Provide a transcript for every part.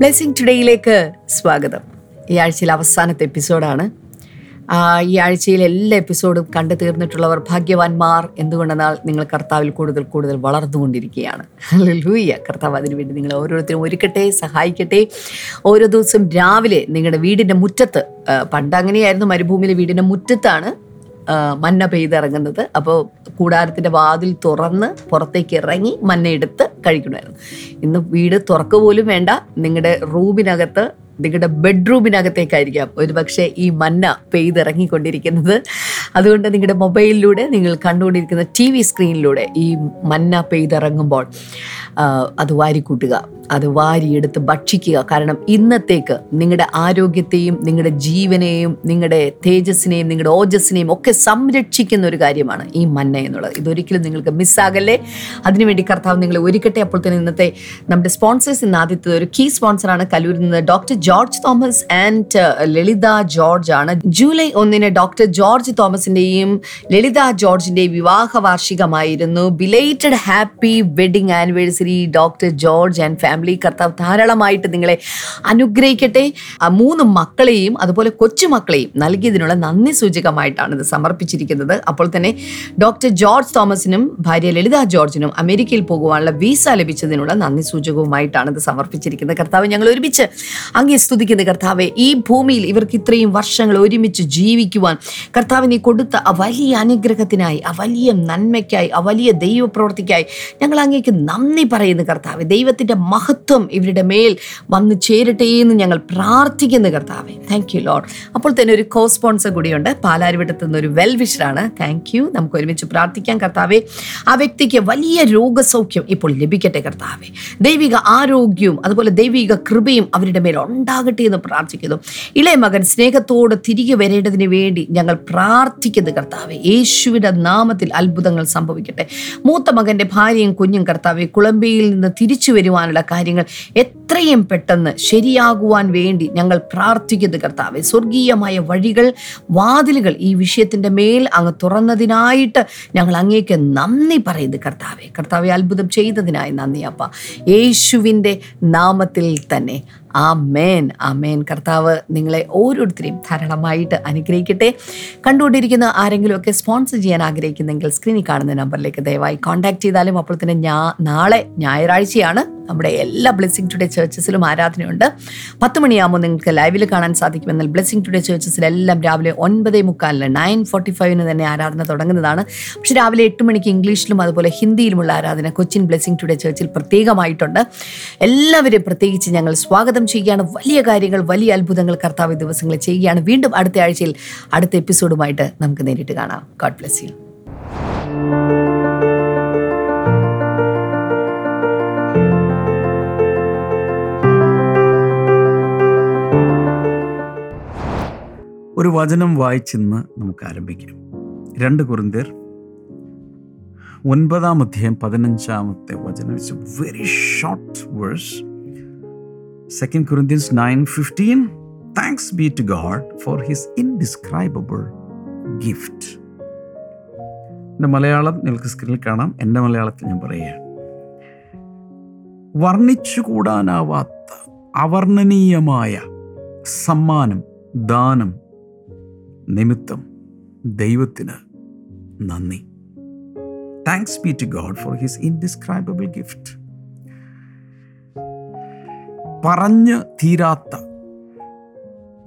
Blessing ടുഡേയിലേക്ക് സ്വാഗതം. ഈ ആഴ്ചയിലെ അവസാനത്തെ എപ്പിസോഡാണ്. ഈ ആഴ്ചയിലെ എല്ലാ എപ്പിസോഡും കണ്ടു തീർന്നിട്ടുള്ളവർ ഭാഗ്യവാന്മാർ എന്തുകൊണ്ടെന്നാൽ നിങ്ങൾ കർത്താവിൽ കൂടുതൽ കൂടുതൽ വളർന്നുകൊണ്ടിരിക്കുകയാണ്. ലൂയ്യ കർത്താവ് അതിനുവേണ്ടി നിങ്ങൾ ഓരോരുത്തരും ഒരുക്കട്ടെ സഹായിക്കട്ടെ. ഓരോ ദിവസം രാവിലെ നിങ്ങളുടെ വീടിന്റെ മുറ്റത്ത് പണ്ട് അങ്ങനെയായിരുന്നു മരുഭൂമിയിലെ വീടിന്റെ മുറ്റത്താണ് മന്ന പെയ്തിറങ്ങുന്നത്. അപ്പോൾ കൂടാരത്തിന്റെ വാതിൽ തുറന്ന് പുറത്തേക്ക് ഇറങ്ങി മന്ന കഴിക്കണമായിരുന്നു ഇന്ന് വീട് തുറക്ക പോലും വേണ്ട. നിങ്ങളുടെ റൂമിനകത്ത് നിങ്ങളുടെ ബെഡ്റൂമിനകത്തേക്കായിരിക്കാം. ഒരു പക്ഷേ ഈ മന്ന പെയ്തിറങ്ങിക്കൊണ്ടിരിക്കുന്നത്. അതുകൊണ്ട് നിങ്ങളുടെ മൊബൈലിലൂടെ നിങ്ങൾ കണ്ടുകൊണ്ടിരിക്കുന്ന ടി വി സ്ക്രീനിലൂടെ ഈ മന്ന പെയ്തിറങ്ങുമ്പോൾ അത് വാരിക്കൂട്ടുക. അത് വാരിയെടുത്ത് ഭക്ഷിക്കുക. കാരണം ഇന്നത്തേക്ക് നിങ്ങളുടെ ആരോഗ്യത്തെയും നിങ്ങളുടെ ജീവനെയും നിങ്ങളുടെ തേജസ്സിനെയും നിങ്ങളുടെ ഓജസ്സിനെയും ഒക്കെ സംരക്ഷിക്കുന്ന ഒരു കാര്യമാണ് ഈ മന്ന എന്നുള്ളത്. ഇതൊരിക്കലും നിങ്ങൾക്ക് മിസ്സാകല്ലേ? അതിനുവേണ്ടി കർത്താവ് നിങ്ങളെ ഒരുക്കട്ടെ. അപ്പോൾ തന്നെ ഇന്നത്തെ നമ്മുടെ സ്പോൺസേഴ്സ് ഇന്ന് ആദ്യത്തെ ഒരു കീ സ്പോൺസറാണ് കലൂരിൽ നിന്ന് doctor George Thomas and Lalitha George ആണ്. ജൂലൈ ഒന്നിന് ഡോക്ടർ ജോർജ് തോമസിന്റെയും ലളിത ജോർജിന്റെയും വിവാഹ വാർഷികമായിരുന്നു belated happy wedding anniversary doctor George and family കർത്താവ് ധാരാളമായിട്ട് നിങ്ങളെ അനുഗ്രഹിക്കട്ടെ. മൂന്ന് മക്കളെയും അതുപോലെ കൊച്ചുമക്കളെയും നൽകിയതിനുള്ള നന്ദി സൂചകമായിട്ടാണ് ഇത് സമർപ്പിച്ചിരിക്കുന്നത്. അപ്പോൾ തന്നെ ഡോക്ടർ ജോർജ് തോമസിനും ഭാര്യ ലളിത ജോർജിനും അമേരിക്കയിൽ പോകുവാനുള്ള വിസ ലഭിച്ചതിനുള്ള നന്ദി സൂചകവുമായിട്ടാണ് ഇത് സമർപ്പിച്ചിരിക്കുന്നത്. കർത്താവ് ഞങ്ങൾ ഒരുമിച്ച് അങ്ങേ സ്തുതിക്കുന്ന. കർത്താവെ ഈ ഭൂമിയിൽ ഇവർക്ക് ഇത്രയും വർഷങ്ങൾ ഒരുമിച്ച് ജീവിക്കുവാൻ കർത്താവ് നീ കൊടുത്ത ആ വലിയ അനുഗ്രഹത്തിനായി ആ വലിയ നന്മയ്ക്കായി ആ വലിയ ദൈവപ്രവർത്തിക്കായി ഞങ്ങൾ അങ്ങേക്ക് നന്ദി പറയുന്നു കർത്താവ്. ദൈവത്തിന്റെ മഹത്വം ഇവരുടെ മേൽ വന്നു ചേരട്ടെ എന്ന് ഞങ്ങൾ പ്രാർത്ഥിക്കുന്നു കർത്താവെ. താങ്ക് യു ലോഡ് അപ്പോൾ തന്നെ ഒരു കോ സ്പോൺസർ കൂടിയുണ്ട്. പാലാരിവട്ടത്തു നിന്ന് ഒരു വെൽ വിഷറാണ് താങ്ക് യു നമുക്ക് ഒരുമിച്ച് പ്രാർത്ഥിക്കാം കർത്താവെ. ആ വ്യക്തിക്ക് വലിയ രോഗസൗഖ്യം ഇപ്പോൾ ലഭിക്കട്ടെ കർത്താവെ. ദൈവിക ആരോഗ്യവും അതുപോലെ ദൈവിക കൃപയും അവരുടെ മേൽ ഉണ്ടാകട്ടെ എന്ന് പ്രാർത്ഥിക്കുന്നു. ഇളയ മകൻ സ്നേഹത്തോടെ തിരികെ വരേണ്ടതിന് വേണ്ടി ഞങ്ങൾ പ്രാർത്ഥിക്കുന്നു കർത്താവെ. യേശുവിന്റെ നാമത്തിൽ അത്ഭുതങ്ങൾ സംഭവിക്കട്ടെ. മൂത്ത മകന്റെ ഭാര്യയും കുഞ്ഞും കർത്താവെ കുളമ്പയിൽ നിന്ന് തിരിച്ചു വരുവാനുള്ള കാര്യങ്ങൾ. എത്രയും പെട്ടെന്ന് ശരിയാകുവാൻ വേണ്ടി ഞങ്ങൾ പ്രാർത്ഥിക്കുന്നു കർത്താവെ. സ്വർഗീയമായ വഴികൾ വാതിലുകൾ ഈ വിഷയത്തിന്റെ മേൽ അങ്ങ് തുറന്നതിനായിട്ട് ഞങ്ങൾ അങ്ങേക്ക് നന്ദി പറയുന്നു കർത്താവെ. കർത്താവെ അത്ഭുതം ചെയ്തതിനായി നന്ദി അപ്പ. യേശുവിന്റെ നാമത്തിൽ തന്നെ. ആ മേൻ ആ മേൻ കർത്താവ് നിങ്ങളെ ഓരോരുത്തരെയും ധാരാളമായിട്ട് അനുഗ്രഹിക്കട്ടെ. കണ്ടുകൊണ്ടിരിക്കുന്ന ആരെങ്കിലുമൊക്കെ സ്പോൺസർ ചെയ്യാൻ ആഗ്രഹിക്കുന്നെങ്കിൽ സ്ക്രീനിൽ കാണുന്ന നമ്പറിലേക്ക് ദയവായി കോൺടാക്ട് ചെയ്താലും അപ്പോൾ തന്നെ ഞാ നാളെ ഞായറാഴ്ചയാണ് നമ്മുടെ എല്ലാ ബ്ലെസ്സിങ് ടുഡേ ചേർച്ചസിലും ആരാധനയുണ്ട്. പത്ത് മണിയാകുമ്പോൾ നിങ്ങൾക്ക് ലൈവിൽ കാണാൻ സാധിക്കും. സാധിക്കുമെന്നാൽ ബ്ലെസ്സിങ് ടുഡേ ചേർച്ചസിലെല്ലാം രാവിലെ ഒൻപതേ മുക്കാലിന് നയൻ ഫോർട്ടി ഫൈവിന് തന്നെ ആരാധന തുടങ്ങുന്നതാണ്. പക്ഷേ രാവിലെ എട്ട് മണിക്ക് ഇംഗ്ലീഷിലും അതുപോലെ ഹിന്ദിയിലുമുള്ള ആരാധന കൊച്ചിൻ ബ്ലെസ്സിങ് ടുഡേ ചേർച്ചിൽ പ്രത്യേകമായിട്ടുണ്ട്. എല്ലാവരെയും പ്രത്യേകിച്ച് ഞങ്ങൾ സ്വാഗതം ചെയ്യുകയാണ്. വലിയ കാര്യങ്ങൾ വലിയ അത്ഭുതങ്ങൾ കർത്താവ് ദിവസങ്ങൾ ചെയ്യുകയാണ്. വീണ്ടും അടുത്ത ആഴ്ചയിൽ അടുത്ത എപ്പിസോഡുമായിട്ട് നമുക്ക് നേരിട്ട് കാണാം. ഗോഡ് ബ്ലെസ് യു ഒരു വചനം വായിച്ചിന്ന് നമുക്ക് ആരംഭിക്കാം രണ്ട് കുറിന്തിയർ ഒൻപതാം അധ്യായം പതിനഞ്ചാമത്തെ വചനം. It's a very short verse second Corinthians nine fifteen thanks be to God for his indescribable gift എന്റെ മലയാളം നിങ്ങൾക്ക് സ്ക്രീനിൽ കാണാം. എന്റെ മലയാളത്തിൽ ഞാൻ പറയുകയാണ്. വർണിച്ചുകൂടാനാവാത്ത അവർണനീയമായ സമ്മാനം ദാനം നിമിത്തം ദൈവത്തിന് നന്ദി. Thanks be to God for his indescribable gift പറഞ്ഞ് തീരാത്ത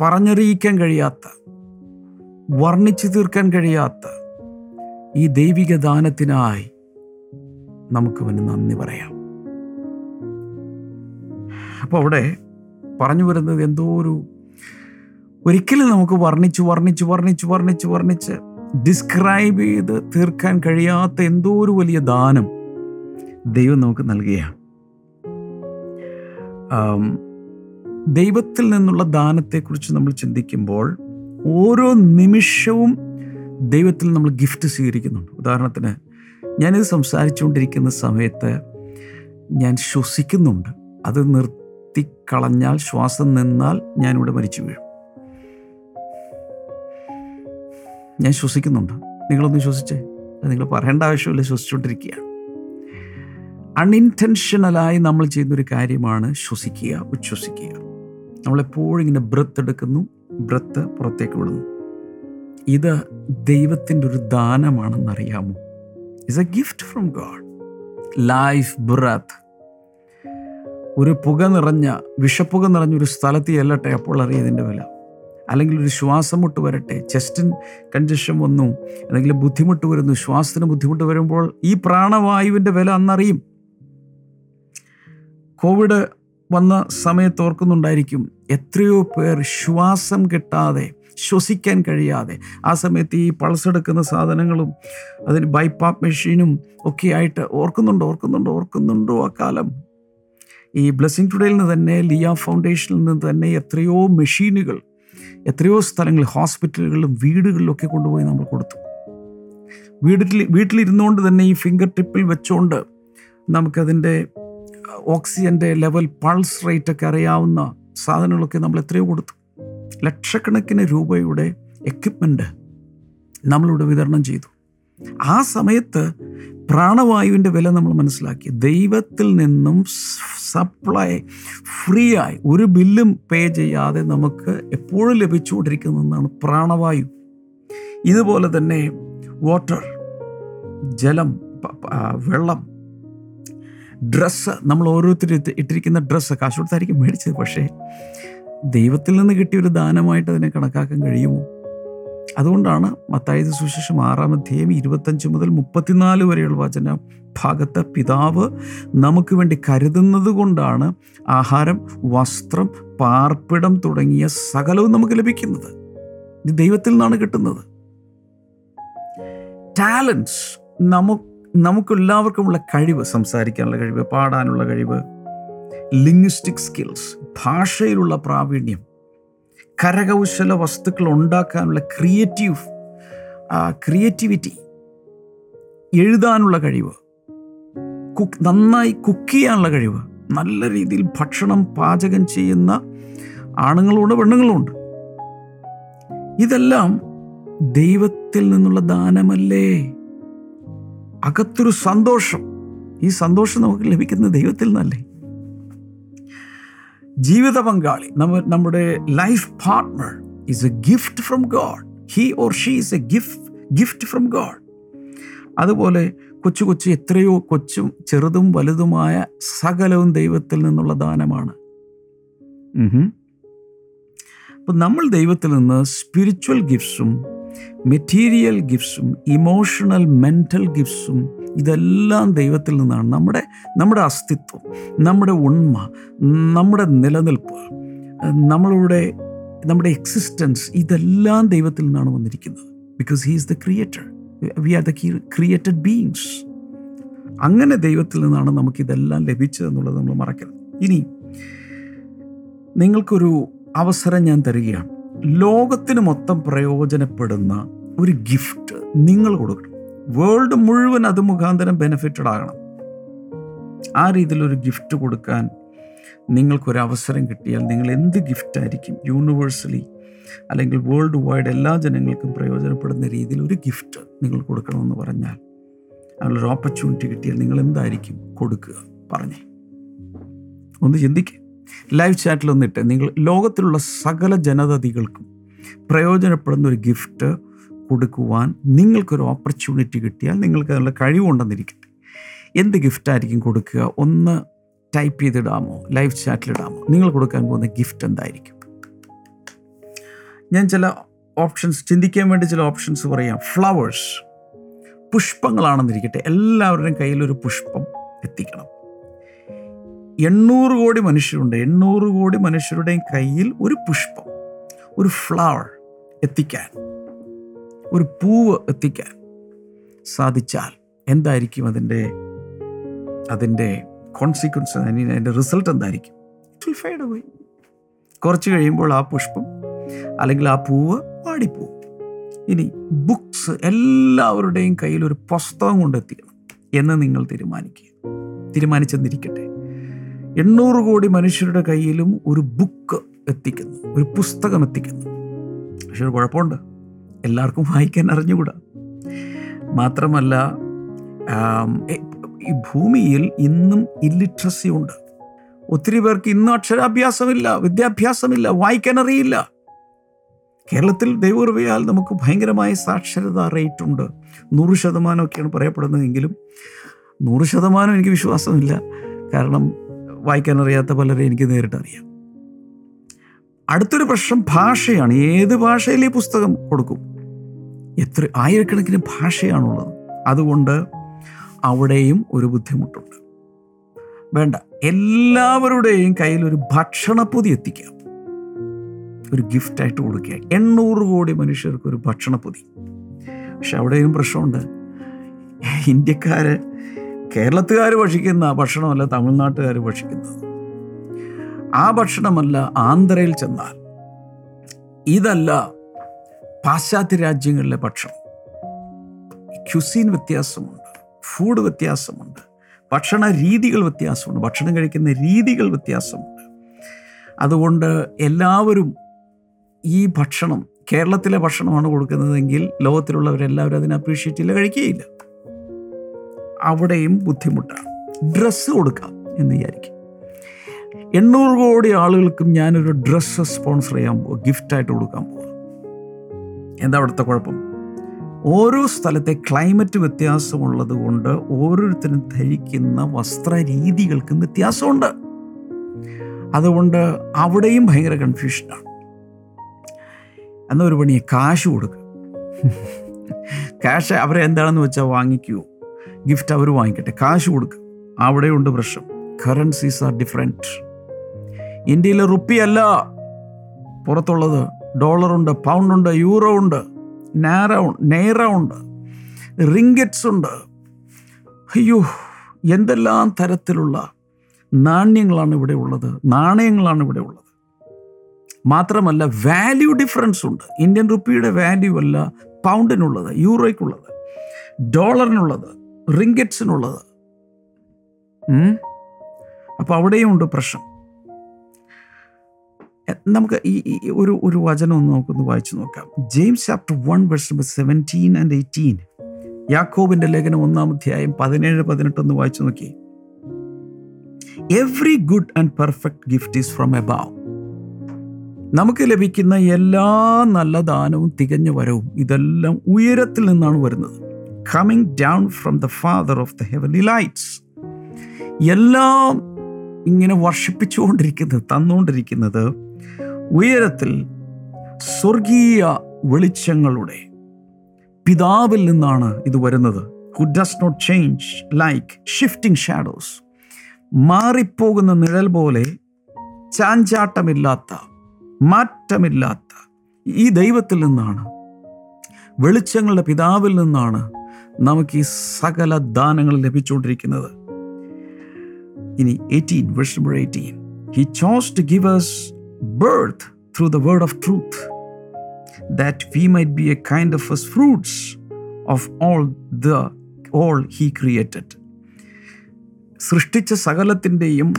പറഞ്ഞറിയിക്കാൻ കഴിയാത്ത വർണിച്ചു തീർക്കാൻ കഴിയാത്ത ഈ ദൈവിക ദാനത്തിനായി നമുക്ക് അവന് നന്ദി പറയാം. അപ്പോൾ അവിടെ പറഞ്ഞു വരുന്നത് എന്തോ ഒരു ഒരിക്കലും നമുക്ക് വർണിച്ച് വർണിച്ച് വർണിച്ച് വർണിച്ച് വർണിച്ച് ഡിസ്ക്രൈബ് ചെയ്ത് തീർക്കാൻ കഴിയാത്ത എന്തോ ഒരു വലിയ ദാനം ദൈവം നമുക്ക് നൽകുകയാണ്. ദൈവത്തിൽ നിന്നുള്ള ദാനത്തെക്കുറിച്ച് നമ്മൾ ചിന്തിക്കുമ്പോൾ ഓരോ നിമിഷവും ദൈവത്തിൽ നമ്മൾ ഗിഫ്റ്റ് സ്വീകരിക്കുന്നുണ്ട്. ഉദാഹരണത്തിന് ഞാനിത് സംസാരിച്ചുകൊണ്ടിരിക്കുന്ന സമയത്ത് ഞാൻ ശ്വസിക്കുന്നുണ്ട്. അത് നിർത്തിക്കളഞ്ഞാൽ ശ്വാസം നിന്നാൽ ഞാനിവിടെ മരിച്ചു വീഴും ഞാൻ ശ്വസിക്കുന്നുണ്ട്. നിങ്ങളൊന്ന് ശ്വസിച്ചേ. അത് നിങ്ങൾ പറയേണ്ട ആവശ്യമില്ല ശ്വസിച്ചുകൊണ്ടിരിക്കുകയാണ്. അൺഇന്റൻഷനലായി നമ്മൾ ചെയ്യുന്നൊരു കാര്യമാണ് ശ്വസിക്കുക ഉച്ഛ്വസിക്കുക. നമ്മളെപ്പോഴും ഇങ്ങനെ ബ്രത്ത് എടുക്കുന്നു ബ്രത്ത് പുറത്തേക്ക് വിടുന്നു. ഇത് ദൈവത്തിന്റെ ഒരു ദാനമാണെന്നറിയാമോ? It's a gift from God life breath ഒരു പുക നിറഞ്ഞ വിഷപ്പുക നിറഞ്ഞ ഒരു സ്ഥലത്ത് ചെല്ലട്ടെ അപ്പോൾ അറിയാം ഇതിന്റെ വില. അല്ലെങ്കിൽ ഒരു ശ്വാസം മുട്ട് വരട്ടെ ചെസ്റ്റിൻ കൺജഷൻ വന്നു. അല്ലെങ്കിൽ ബുദ്ധിമുട്ട് വരുന്നു. ശ്വാസത്തിന് ബുദ്ധിമുട്ട് വരുമ്പോൾ ഈ പ്രാണവായുവിന്റെ വില അന്നറിയും. കോവിഡ് വന്ന സമയത്ത് ഓർക്കുന്നുണ്ടായിരിക്കും എത്രയോ പേർ ശ്വാസം കിട്ടാതെ ശ്വസിക്കാൻ കഴിയാതെ ആ സമയത്ത് ഈ പൾസ് എടുക്കുന്ന സാധനങ്ങളും അതിന് ബൈപ്പാപ്പ് മെഷീനും ഒക്കെ ആയിട്ട് ഓർക്കുന്നുണ്ടോ? ഓർക്കുന്നുണ്ടോ? ഓർക്കുന്നുണ്ടോ? ആ കാലം. ഈ ബ്ലെസ്സിങ് ടുഡേയിൽ നിന്ന് തന്നെ ലിയ ഫൗണ്ടേഷനിൽ നിന്ന് തന്നെ എത്രയോ മെഷീനുകൾ എത്രയോ സ്ഥലങ്ങളിൽ ഹോസ്പിറ്റലുകളിലും വീടുകളിലൊക്കെ കൊണ്ടുപോയി നമ്മൾ കൊടുത്തു. വീട്ടിൽ വീട്ടിലിരുന്നുകൊണ്ട് തന്നെ ഈ ഫിംഗർ ടിപ്പിൽ വെച്ചുകൊണ്ട് നമുക്കതിന്റെ ഓക്സിജന്റെ ലെവൽ പൾസ് റേറ്റ് ഒക്കെ അറിയാവുന്ന സാധനങ്ങളൊക്കെ നമ്മൾ എത്രയോ കൊടുത്തു. ലക്ഷക്കണക്കിന് രൂപയുടെ എക്യുപ്മെന്റ് നമ്മളിവിടെ വിതരണം ചെയ്തു. ആ സമയത്ത് പ്രാണവായുവിന്റെ വില നമ്മൾ മനസ്സിലാക്കി. ദൈവത്തിൽ നിന്നും സപ്ലൈ ഫ്രീ ആയി. ഒരു ബില്ലും പേ ചെയ്യാതെ നമുക്ക് എപ്പോഴും ലഭിച്ചുകൊണ്ടിരിക്കുന്നതാണ് പ്രാണവായു. ഇതുപോലെ തന്നെ വാട്ടർ ജലം വെള്ളം ഡ്രസ്സ് നമ്മൾ ഓരോരുത്തരും ഇട്ടിരിക്കുന്ന ഡ്രസ്സ് കാശ് കൊടുത്തായിരിക്കും മേടിച്ചത്. പക്ഷേ ദൈവത്തിൽ നിന്ന് കിട്ടിയ ഒരു ദാനമായിട്ട് അതിനെ കണക്കാക്കാൻ കഴിയുമോ? അതുകൊണ്ടാണ് മത്തായത് സുശേഷം ആറാം അധ്യായം ഇരുപത്തഞ്ച് മുതൽ മുപ്പത്തിനാല് വരെയുള്ള വചന ഭാഗത്ത് പിതാവ് നമുക്ക് വേണ്ടി കരുതുന്നത് കൊണ്ടാണ് ആഹാരം വസ്ത്രം പാർപ്പിടം തുടങ്ങിയ സകലവും നമുക്ക് ലഭിക്കുന്നത്. ഇത് ദൈവത്തിൽ നിന്നാണ് കിട്ടുന്നത്. ടാലൻസ് നമുക്ക് നമുക്കെല്ലാവർക്കുമുള്ള കഴിവ് സംസാരിക്കാനുള്ള കഴിവ് പാടാനുള്ള കഴിവ് ലിംഗ്വിസ്റ്റിക് സ്കിൽസ് ഭാഷയിലുള്ള പ്രാവീണ്യം കരകൗശല വസ്തുക്കൾ ഉണ്ടാക്കാനുള്ള ക്രിയേറ്റീവ് ക്രിയേറ്റിവിറ്റി എഴുതാനുള്ള കഴിവ് കുക്ക് നന്നായി കുക്ക് ചെയ്യാനുള്ള കഴിവ് നല്ല രീതിയിൽ ഭക്ഷണം പാചകം ചെയ്യുന്ന ആണുങ്ങളുണ്ട് പെണ്ണുങ്ങളുണ്ട്. ഇതെല്ലാം ദൈവത്തിൽ നിന്നുള്ള ദാനമല്ലേ? അകത്തൊരു സന്തോഷം. ഈ സന്തോഷം നമുക്ക് ലഭിക്കുന്നത് ദൈവത്തിൽ നിന്നല്ലേ? ജീവിത പങ്കാളി നമ്മ നമ്മുടെ life partner is a gift from God he or she is a gift gift from God അതുപോലെ കൊച്ചു കൊച്ചു എത്രയോ കൊച്ചും ചെറുതും വലുതുമായ സകലവും ദൈവത്തിൽ നിന്നുള്ള ദാനമാണ്. അപ്പം നമ്മൾ ദൈവത്തിൽ നിന്ന് സ്പിരിച്വൽ ഗിഫ്റ്റ്സും മെറ്റീരിയൽ ഗിഫ്റ്റ്സും ഇമോഷണൽ മെന്റൽ ഗിഫ്റ്റ്സും ഇതെല്ലാം ദൈവത്തിൽ നിന്നാണ്. നമ്മുടെ നമ്മുടെ അസ്തിത്വം നമ്മുടെ ഉണ്മ നമ്മുടെ നിലനിൽപ്പ് നമ്മളുടെ നമ്മുടെ എക്സിസ്റ്റൻസ് ഇതെല്ലാം ദൈവത്തിൽ നിന്നാണ് വന്നിരിക്കുന്നത്. Because he is the creator we are the created beings അങ്ങനെ ദൈവത്തിൽ നിന്നാണ് നമുക്കിതെല്ലാം ലഭിച്ചതെന്നുള്ളത് നമ്മൾ മറക്കരുത്. ഇനി നിങ്ങൾക്കൊരു അവസരം ഞാൻ തരികയാണ്. ലോകത്തിന് മൊത്തം പ്രയോജനപ്പെടുന്ന ഒരു ഗിഫ്റ്റ് നിങ്ങൾ കൊടുക്കണം. വേൾഡ് മുഴുവൻ അത് മുഖാന്തരം ബെനിഫിറ്റഡ് ആകണം. ആ രീതിയിലൊരു ഗിഫ്റ്റ് കൊടുക്കാൻ നിങ്ങൾക്കൊരു അവസരം കിട്ടിയാൽ നിങ്ങൾ എന്ത് ഗിഫ്റ്റ് ആയിരിക്കും? യൂണിവേഴ്സലി അല്ലെങ്കിൽ വേൾഡ് വൈഡ് എല്ലാ ജനങ്ങൾക്കും പ്രയോജനപ്പെടുന്ന രീതിയിൽ ഒരു ഗിഫ്റ്റ് നിങ്ങൾ കൊടുക്കണമെന്ന് പറഞ്ഞാൽ അതിലൊരു ഓപ്പർച്യൂണിറ്റി കിട്ടിയാൽ നിങ്ങൾ എന്തായിരിക്കും കൊടുക്കുക? പറഞ്ഞേ. ഒന്ന് ചിന്തിക്കുക ലൈവ് ചാറ്റിൽ ഒന്നിട്ട് നിങ്ങൾ ലോകത്തിലുള്ള സകല ജനതകൾക്കും പ്രയോജനപ്പെടുന്ന ഒരു ഗിഫ്റ്റ് കൊടുക്കുവാൻ നിങ്ങൾക്കൊരു ഓപ്പർച്യൂണിറ്റി കിട്ടിയാൽ നിങ്ങൾക്ക് അതിനുള്ള കഴിവുണ്ടെന്നിരിക്കട്ടെ. എന്ത് ഗിഫ്റ്റായിരിക്കും കൊടുക്കുക? ഒന്ന് ടൈപ്പ് ചെയ്തിടാമോ? ലൈവ് ചാറ്റിലിടാമോ നിങ്ങൾ കൊടുക്കാൻ പോകുന്ന ഗിഫ്റ്റ് എന്തായിരിക്കും? ഞാൻ ചില ഓപ്ഷൻസ് ചിന്തിക്കാൻ വേണ്ടി ചില ഓപ്ഷൻസ് പറയാം. ഫ്ലവേഴ്സ് പുഷ്പങ്ങളാണെന്നിരിക്കട്ടെ. എല്ലാവരുടെയും കയ്യിലൊരു പുഷ്പം എത്തിക്കണം. എണ്ണൂറ് കോടി മനുഷ്യരുണ്ട്. എണ്ണൂറ് കോടി മനുഷ്യരുടെയും കയ്യിൽ ഒരു പുഷ്പം ഒരു ഫ്ലവർ എത്തിക്കാൻ. ഒരു പൂവ് എത്തിക്കാൻ സാധിച്ചാൽ എന്തായിരിക്കും അതിന്റെ അതിന്റെ കോൺസിക്വൻസ് അതിന്റെ റിസൾട്ട് എന്തായിരിക്കും? ഇറ്റ് വിൽ കുറച്ച് കഴിയുമ്പോൾ ആ പുഷ്പം അല്ലെങ്കിൽ ആ പൂവ് വാടിപ്പോവും ഇനി ബുക്സ് എല്ലാവരുടെയും കയ്യിൽ ഒരു പുസ്തകം കൊണ്ടെത്തിക്കണം എന്ന് നിങ്ങൾ തീരുമാനിക്കുക. തീരുമാനിച്ചെന്നിരിക്കട്ടെ. എണ്ണൂറ് കോടി മനുഷ്യരുടെ കയ്യിലും ഒരു ബുക്ക് എത്തിക്കുന്നു ഒരു പുസ്തകം എത്തിക്കുന്നു. പക്ഷെ ഒരു കുഴപ്പമുണ്ട്. എല്ലാവർക്കും വായിക്കാൻ അറിഞ്ഞുകൂടാ. മാത്രമല്ല ഈ ഭൂമിയിൽ ഇന്നും ഇല്ലിട്രസി ഉണ്ട്. ഒത്തിരി പേർക്ക് ഇന്നും അക്ഷരാഭ്യാസമില്ല വിദ്യാഭ്യാസമില്ല വായിക്കാൻ അറിയില്ല. കേരളത്തിൽ ദൈവകൃപയാൽ നമുക്ക് ഭയങ്കരമായ സാക്ഷരത റേറ്റ് ഉണ്ട്. നൂറ് ശതമാനമൊക്കെയാണ് പറയപ്പെടുന്നതെങ്കിലും നൂറ് ശതമാനം എനിക്ക് വിശ്വാസമില്ല. കാരണം വായിക്കാൻ അറിയാത്ത പലരെ എനിക്ക് നേരിട്ട് അറിയാം. അടുത്തൊരു പ്രശ്നം ഭാഷയാണ്. ഏത് ഭാഷയിൽ ഈ പുസ്തകം കൊടുക്കും. എത്ര ആയിരക്കണക്കിന് ഭാഷയാണുള്ളത്. അതുകൊണ്ട് അവിടെയും ഒരു ബുദ്ധിമുട്ടുണ്ട്. വേണ്ട എല്ലാവരുടെയും കയ്യിൽ ഒരു ഭക്ഷണപ്പൊതി എത്തിക്കാം. ഒരു ഗിഫ്റ്റായിട്ട് കൊടുക്കുക. എണ്ണൂറ് കോടി മനുഷ്യർക്ക് ഒരു ഭക്ഷണപ്പൊതി. പക്ഷെ അവിടെയും പ്രശ്നമുണ്ട്. ഇന്ത്യക്കാർ കേരളത്തുകാർ ഭക്ഷിക്കുന്ന ഭക്ഷണമല്ല തമിഴ്നാട്ടുകാർ ഭക്ഷിക്കുന്നത്. ആ ഭക്ഷണമല്ല ആന്ധ്രയിൽ ചെന്നാൽ. ഇതല്ല പാശ്ചാത്യ രാജ്യങ്ങളിലെ ഭക്ഷണം. ക്യുസീൻ വ്യത്യാസമുണ്ട് ഫുഡ് വ്യത്യാസമുണ്ട് ഭക്ഷണ രീതികൾ വ്യത്യാസമുണ്ട് ഭക്ഷണം കഴിക്കുന്ന രീതികൾ വ്യത്യാസമുണ്ട്. അതുകൊണ്ട് എല്ലാവരും ഈ ഭക്ഷണം കേരളത്തിലെ ഭക്ഷണമാണ് കൊടുക്കുന്നതെങ്കിൽ ലോകത്തിലുള്ളവരെല്ലാവരും അതിനെ അപ്രീഷിയേറ്റ് ചെയ്യില്ല കഴിക്കുകയില്ല അവിടെയും ബുദ്ധിമുട്ടാണ്. ഡ്രസ്സ് കൊടുക്കാം എന്ന് വിചാരിക്കും. എണ്ണൂറ് കോടി ആളുകൾക്കും ഞാനൊരു ഡ്രസ്സ് സ്പോൺസർ ചെയ്യാൻ പോകും ഗിഫ്റ്റായിട്ട് കൊടുക്കാൻ പോകും എന്താ അവിടുത്തെ കുഴപ്പം? ഓരോ സ്ഥലത്തെ ക്ലൈമറ്റ് വ്യത്യാസമുള്ളത് കൊണ്ട് ഓരോരുത്തരും ധരിക്കുന്ന വസ്ത്രരീതികൾക്കും വ്യത്യാസമുണ്ട്. അതുകൊണ്ട് അവിടെയും ഭയങ്കര കൺഫ്യൂഷനാണ് എന്നാൽ ഒരു പണിയെ കാശ് കൊടുക്കുക കാശ് അവരെ എന്താണെന്ന് വെച്ചാൽ വാങ്ങിക്കുമോ ഗിഫ്റ്റ് അവർ വാങ്ങിക്കട്ടെ. കാശ് കൊടുക്കുക അവിടെയുണ്ട് പ്രശ്നം. കറൻസീസ് ആർ ഡിഫറെന്റ് ഇന്ത്യയിലെ റുപ്പിയല്ല പുറത്തുള്ളത്. ഡോളറുണ്ട് പൗണ്ടുണ്ട് യൂറോ ഉണ്ട് നാര നേറ ഉണ്ട് റിങ്കറ്റ്സ് ഉണ്ട് അയ്യോ എന്തെല്ലാം തരത്തിലുള്ള നാണ്യങ്ങളാണ് ഇവിടെ ഉള്ളത് നാണയങ്ങളാണ് ഇവിടെ ഉള്ളത്. മാത്രമല്ല വാല്യൂ ഡിഫറൻസ് ഉണ്ട്. ഇന്ത്യൻ റുപ്പിയുടെ വാല്യൂ അല്ല പൗണ്ടിനുള്ളത് യൂറോയ്ക്കുള്ളത് ഡോളറിനുള്ളത് റിങ്കറ്റ്സിനുള്ളത്. അപ്പോൾ അവിടെയും ഉണ്ട് പ്രശ്നം. നമുക്ക് ഈ ഒരു ഒരു വചനം ഒന്ന് നമുക്കൊന്ന് വായിച്ചു നോക്കാം. James chapter one verse number seventeen and eighteen. യാക്കോബിന്റെ ലേഖനം ഒന്നാം അധ്യായം പതിനേഴ് പതിനെട്ട് ഒന്ന് വായിച്ചു നോക്കി every good and perfect gift is from above നമുക്ക് ലഭിക്കുന്ന എല്ലാ നല്ല ദാനവും തികഞ്ഞ വരവും ഇതെല്ലാം ഉയരത്തിൽ നിന്നാണ് വരുന്നത്. Coming down from the father of the heavenly lights എല്ലാം ഇങ്ങനെ വർഷിപ്പിച്ചുകൊണ്ടിരിക്കുന്നത് തന്നുകൊണ്ടിരിക്കുന്നത് ഉയരത്തിൽ സ്വർഗീയ വെളിച്ചങ്ങളുടെ പിതാവിൽ നിന്നാണ് ഇത് വരുന്നത് who does not change like shifting shadows മാറിപ്പോകുന്ന നിഴൽ പോലെ ചാഞ്ചാട്ടമില്ലാത്ത മാറ്റമില്ലാത്ത ഈ ദൈവത്തിൽ നിന്നാണ് വെളിച്ചങ്ങളുടെ പിതാവിൽ നിന്നാണ് നമുക്ക് ഈ സകല ദാനങ്ങൾ ലഭിച്ചുകൊണ്ടിരിക്കുന്നത്. ഇനി eighteen verse number eighteen he chose to give us birth through the word of truth, that we might be a kind of first fruits of all the all he created. സൃഷ്ടിച്ച സകലത്തിന്റെയും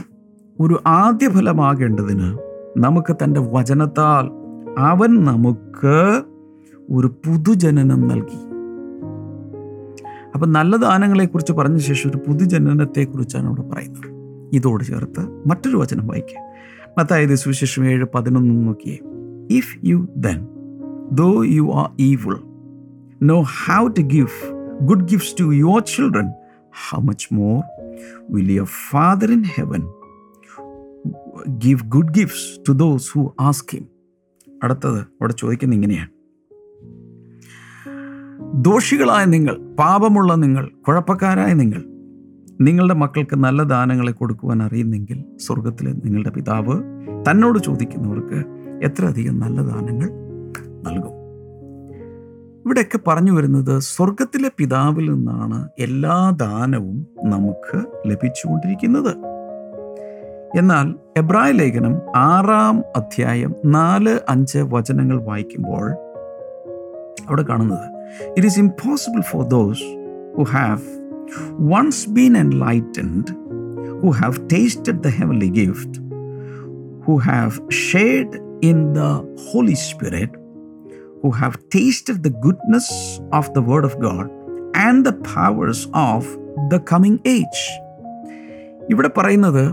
ഒരു ആദ്യ ഫലമാകേണ്ടതിന് നമുക്ക് തന്റെ വചനത്താൽ അവൻ നമുക്ക് ഒരു പുതുജനനം നൽകി. അപ്പം നല്ല ദാനങ്ങളെക്കുറിച്ച് പറഞ്ഞ ശേഷം ഒരു പുതുജനനത്തെക്കുറിച്ചാണ് ഇവിടെ പറയുന്നത്. ഇതോട് ചേർത്ത് മറ്റൊരു വചനം വായിക്കുക മത്തായത് സുവിശേഷം ഏഴ് പതിനൊന്ന് നോക്കിയേ. If you then though you are evil know how to give good gifts to your children how much more will your father in heaven give good gifts to those who ask him അടുത്തത് അവിടെ ചോദിക്കുന്നത് ഇങ്ങനെയാണ്. ദോഷികളായ നിങ്ങൾ പാപമുള്ള നിങ്ങൾ കുഴപ്പക്കാരായ നിങ്ങൾ നിങ്ങളുടെ മക്കൾക്ക് നല്ല ദാനങ്ങളെ കൊടുക്കുവാൻ അറിയുന്നെങ്കിൽ സ്വർഗത്തിലെ നിങ്ങളുടെ പിതാവ് തന്നോട് ചോദിക്കുന്നവർക്ക് എത്രയധികം നല്ല ദാനങ്ങൾ നൽകും. ഇവിടെയൊക്കെ പറഞ്ഞു വരുന്നത് സ്വർഗത്തിലെ പിതാവിൽ നിന്നാണ് എല്ലാ ദാനവും നമുക്ക് ലഭിച്ചുകൊണ്ടിരിക്കുന്നത്. എന്നാൽ എബ്രായ ലേഖനം ആറാം അധ്യായം നാല് അഞ്ച് വചനങ്ങൾ വായിക്കുമ്പോൾ അവിടെ കാണുന്നത് it is impossible for those who have once been enlightened, who have tasted the heavenly gift, who have shared in the Holy Spirit, who have tasted the goodness of the Word of God and the powers of the coming age. ഇവിടെ പറയുന്നത്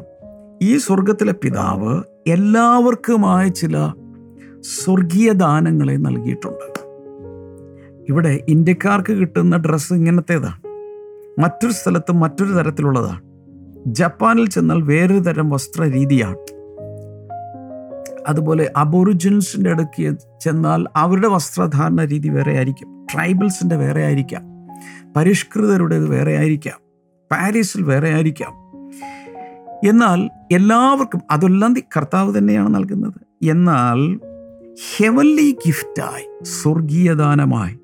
ഈ സ്വർഗത്തിലെ പിതാവ് എല്ലാവർക്കുമായ ചില സ്വർഗീയ ദാനങ്ങളെ നൽകിയിട്ടുണ്ട് ഇവിടെ ഇന്ത്യക്കാർക്ക് കിട്ടുന്ന ഡ്രസ്സ് ഇങ്ങനത്തേതാണ് മറ്റൊരു സ്ഥലത്ത് മറ്റൊരു തരത്തിലുള്ളതാണ്. ജപ്പാനിൽ ചെന്നാൽ വേറൊരു തരം വസ്ത്ര രീതിയാണ് അതുപോലെ അബോറിജിൻസിന്റെ അടുക്ക് ചെന്നാൽ അവരുടെ വസ്ത്രധാരണ രീതി വേറെ ആയിരിക്കും. ട്രൈബൽസിന്റെ വേറെ ആയിരിക്കാം. പരിഷ്കൃതരുടേത് വേറെ ആയിരിക്കാം. പാരീസിൽ വേറെ ആയിരിക്കാം. എന്നാൽ എല്ലാവർക്കും അതെല്ലാം കർത്താവ് തന്നെയാണ് നൽകുന്നത്. എന്നാൽ ഹെവൻലി ഗിഫ്റ്റായി സ്വർഗീയദാനമായി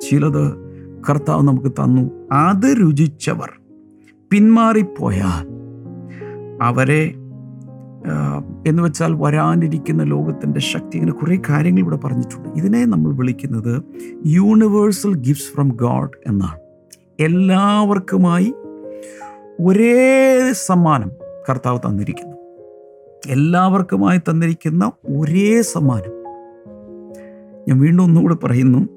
ചിലത് കർത്താവ് നമുക്ക് തന്നു. അത് രുചിച്ചവർ പിന്മാറിപ്പോയാൽ അവരെ എന്ന് വെച്ചാൽ വരാനിരിക്കുന്ന ലോകത്തിന്റെ ശക്തി ഇങ്ങനെ കുറേ കാര്യങ്ങൾ ഇവിടെ പറഞ്ഞിട്ടുണ്ട്. ഇതിനെ നമ്മൾ വിളിക്കുന്നത് യൂണിവേഴ്സൽ ഗിഫ്റ്റ്സ് ഫ്രം ഗോഡ് എന്നാണ്. എല്ലാവർക്കുമായി ഒരേ സമ്മാനം കർത്താവ് തന്നിരിക്കുന്നു. എല്ലാവർക്കുമായി തന്നിരിക്കുന്ന ഒരേ സമ്മാനം. ഞാൻ വീണ്ടും ഒന്നുകൂടെ പറയുന്നു.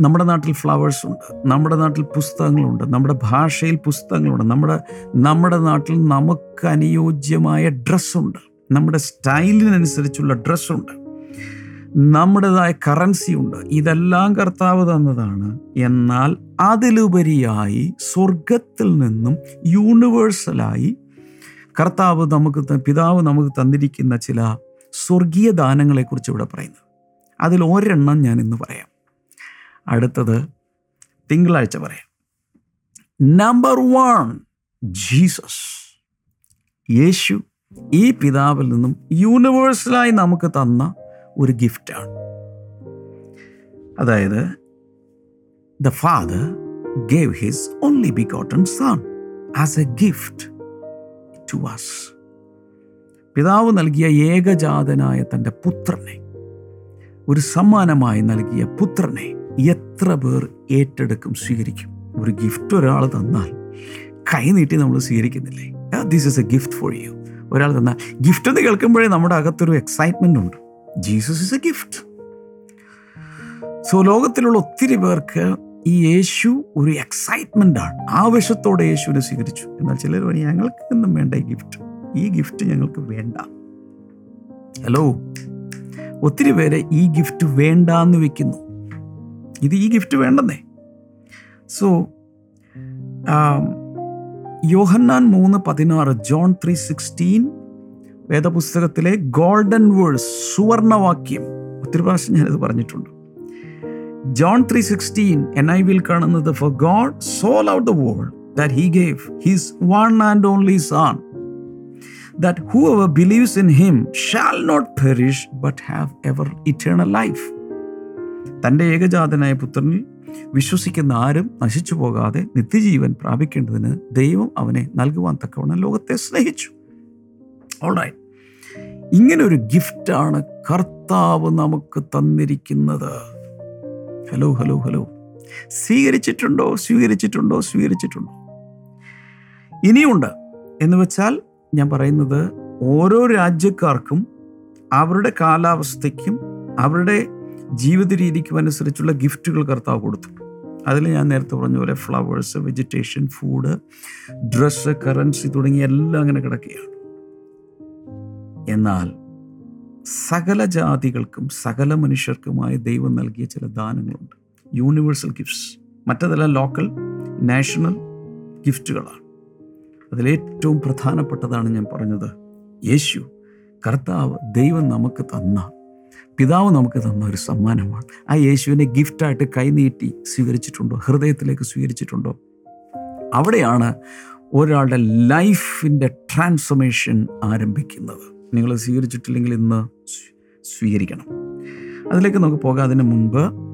നമ്മുടെ നാട്ടിൽ ഫ്ലവേഴ്സ് ഉണ്ട് നമ്മുടെ നാട്ടിൽ പുസ്തകങ്ങളുണ്ട് നമ്മുടെ ഭാഷയിൽ പുസ്തകങ്ങളുണ്ട് നമ്മുടെ നമ്മുടെ നാട്ടിൽ നമുക്ക് അനുയോജ്യമായ ഡ്രസ്സുണ്ട് നമ്മുടെ സ്റ്റൈലിനനുസരിച്ചുള്ള ഡ്രസ്സുണ്ട് നമ്മുടേതായ കറൻസി ഉണ്ട്. ഇതെല്ലാം കർത്താവ് തന്നതാണ്. എന്നാൽ അതിലുപരിയായി സ്വർഗത്തിൽ നിന്നും യൂണിവേഴ്സലായി കർത്താവ് നമുക്ക് പിതാവ് നമുക്ക് തന്നിരിക്കുന്ന ചില സ്വർഗീയ ദാനങ്ങളെക്കുറിച്ച് ഇവിടെ പറയുന്നത് അതിൽ ഒരെണ്ണം ഞാൻ ഇന്ന് പറയാം. അടുത്തത് തിങ്കളാഴ്ച പറയാം. നമ്പർ വൺ ജീസസ് യേശു ഈ പിതാവിൽ നിന്നും യൂണിവേഴ്സലായി നമുക്ക് തന്ന ഒരു ഗിഫ്റ്റാണ് അതായത് the father gave his only begotten son as a gift to us പിതാവ് നൽകിയ ഏകജാതനായ തന്റെ പുത്രനെ ഒരു സമ്മാനമായി നൽകിയ പുത്രനെ എത്ര പേർ ഏറ്റെടുക്കും സ്വീകരിക്കും? ഒരു ഗിഫ്റ്റ് ഒരാൾ തന്നാൽ കൈ നീട്ടി നമ്മൾ സ്വീകരിക്കുന്നില്ലേ? This is a gift for you ഒരാൾ തന്നാൽ ഗിഫ്റ്റ് എന്ന് കേൾക്കുമ്പോഴേ നമ്മുടെ അകത്തൊരു എക്സൈറ്റ്മെന്റ് ഉണ്ട്. Jesus is a gift so ലോകത്തിലുള്ള ഒത്തിരി പേർക്ക് ഈ യേശു ഒരു എക്സൈറ്റ്മെന്റ് ആണ്. ആവശ്യത്തോടെ യേശുവിനെ സ്വീകരിച്ചു. എന്നാൽ ചിലർ പറഞ്ഞു ഞങ്ങൾക്ക് ഒന്നും വേണ്ട ഈ ഗിഫ്റ്റ് ഈ ഗിഫ്റ്റ് ഞങ്ങൾക്ക് വേണ്ട. ഹലോ ഒത്തിരി പേരെ ഈ ഗിഫ്റ്റ് വേണ്ടാന്ന് വെക്കുന്നു. ഇത് ഈ ഗിഫ്റ്റ് വേണ്ടെന്നേ. സോ യോഹന്നാൻ മൂന്ന് പതിനാറ് ജോൺ ത്രീ സിക്സ്റ്റീൻ വേദപുസ്തകത്തിലെ ഗോൾഡൻ വേഴ്സ് സുവർണവാക്യം. ഒത്തിരി പ്രാവശ്യം ഞാനിത് പറഞ്ഞിട്ടുണ്ട്. John three sixteen N I will കാണുന്നത് for God so loved the world that he gave his one and only son that whoever believes in him shall not perish but have ever eternal life തന്റെ ഏകജാതനായ പുത്രനിൽ വിശ്വസിക്കുന്ന ആരും നശിച്ചു പോകാതെ നിത്യജീവൻ പ്രാപിക്കേണ്ടതിന് ദൈവം അവനെ നൽകുവാൻ തക്കവണ്ണം ലോകത്തെ സ്നേഹിച്ചു. ഇങ്ങനെ ഒരു ഗിഫ്റ്റാണ് കർത്താവ് നമുക്ക് തന്നിരിക്കുന്നത്. ഹലോ ഹലോ ഹലോ സ്വീകരിച്ചിട്ടുണ്ടോ സ്വീകരിച്ചിട്ടുണ്ടോ സ്വീകരിച്ചിട്ടുണ്ടോ? ഇനിയുണ്ട് എന്ന് വെച്ചാൽ ഞാൻ പറയുന്നത് ഓരോ രാജ്യക്കാർക്കും അവരുടെ കാലാവസ്ഥയ്ക്കും അവരുടെ ജീവിത രീതിക്കും അനുസരിച്ചുള്ള ഗിഫ്റ്റുകൾ കർത്താവ് കൊടുത്തു. അതിൽ ഞാൻ നേരത്തെ പറഞ്ഞ പോലെ flowers vegetation food dress currency തുടങ്ങിയ എല്ലാം അങ്ങനെ കിടക്കുകയാണ്. എന്നാൽ സകല ജാതികൾക്കും സകല മനുഷ്യർക്കുമായി ദൈവം നൽകിയ ചില ദാനങ്ങളുണ്ട്. യൂണിവേഴ്സൽ ഗിഫ്റ്റ്സ് മറ്റതെല്ലാം ലോക്കൽ നാഷണൽ ഗിഫ്റ്റുകളാണ് അതിലേറ്റവും പ്രധാനപ്പെട്ടതാണ് ഞാൻ പറഞ്ഞത്. യേശു കർത്താവ് ദൈവം നമുക്ക് തന്ന പിതാവ് നമുക്ക് തന്ന ഒരു സമ്മാനമാണ്. ആ യേശുവിനെ ഗിഫ്റ്റായിട്ട് കൈനീട്ടി സ്വീകരിച്ചിട്ടുണ്ടോ? ഹൃദയത്തിലേക്ക് സ്വീകരിച്ചിട്ടുണ്ടോ? അവിടെയാണ് ഒരാളുടെ ലൈഫിന്റെ ട്രാൻസ്ഫോർമേഷൻ ആരംഭിക്കുന്നത്. നിങ്ങൾ സ്വീകരിച്ചിട്ടില്ലെങ്കിൽ ഇന്ന് സ്വീകരിക്കണം. അതിലേക്ക് നമുക്ക് പോകാതിന് മുൻപ്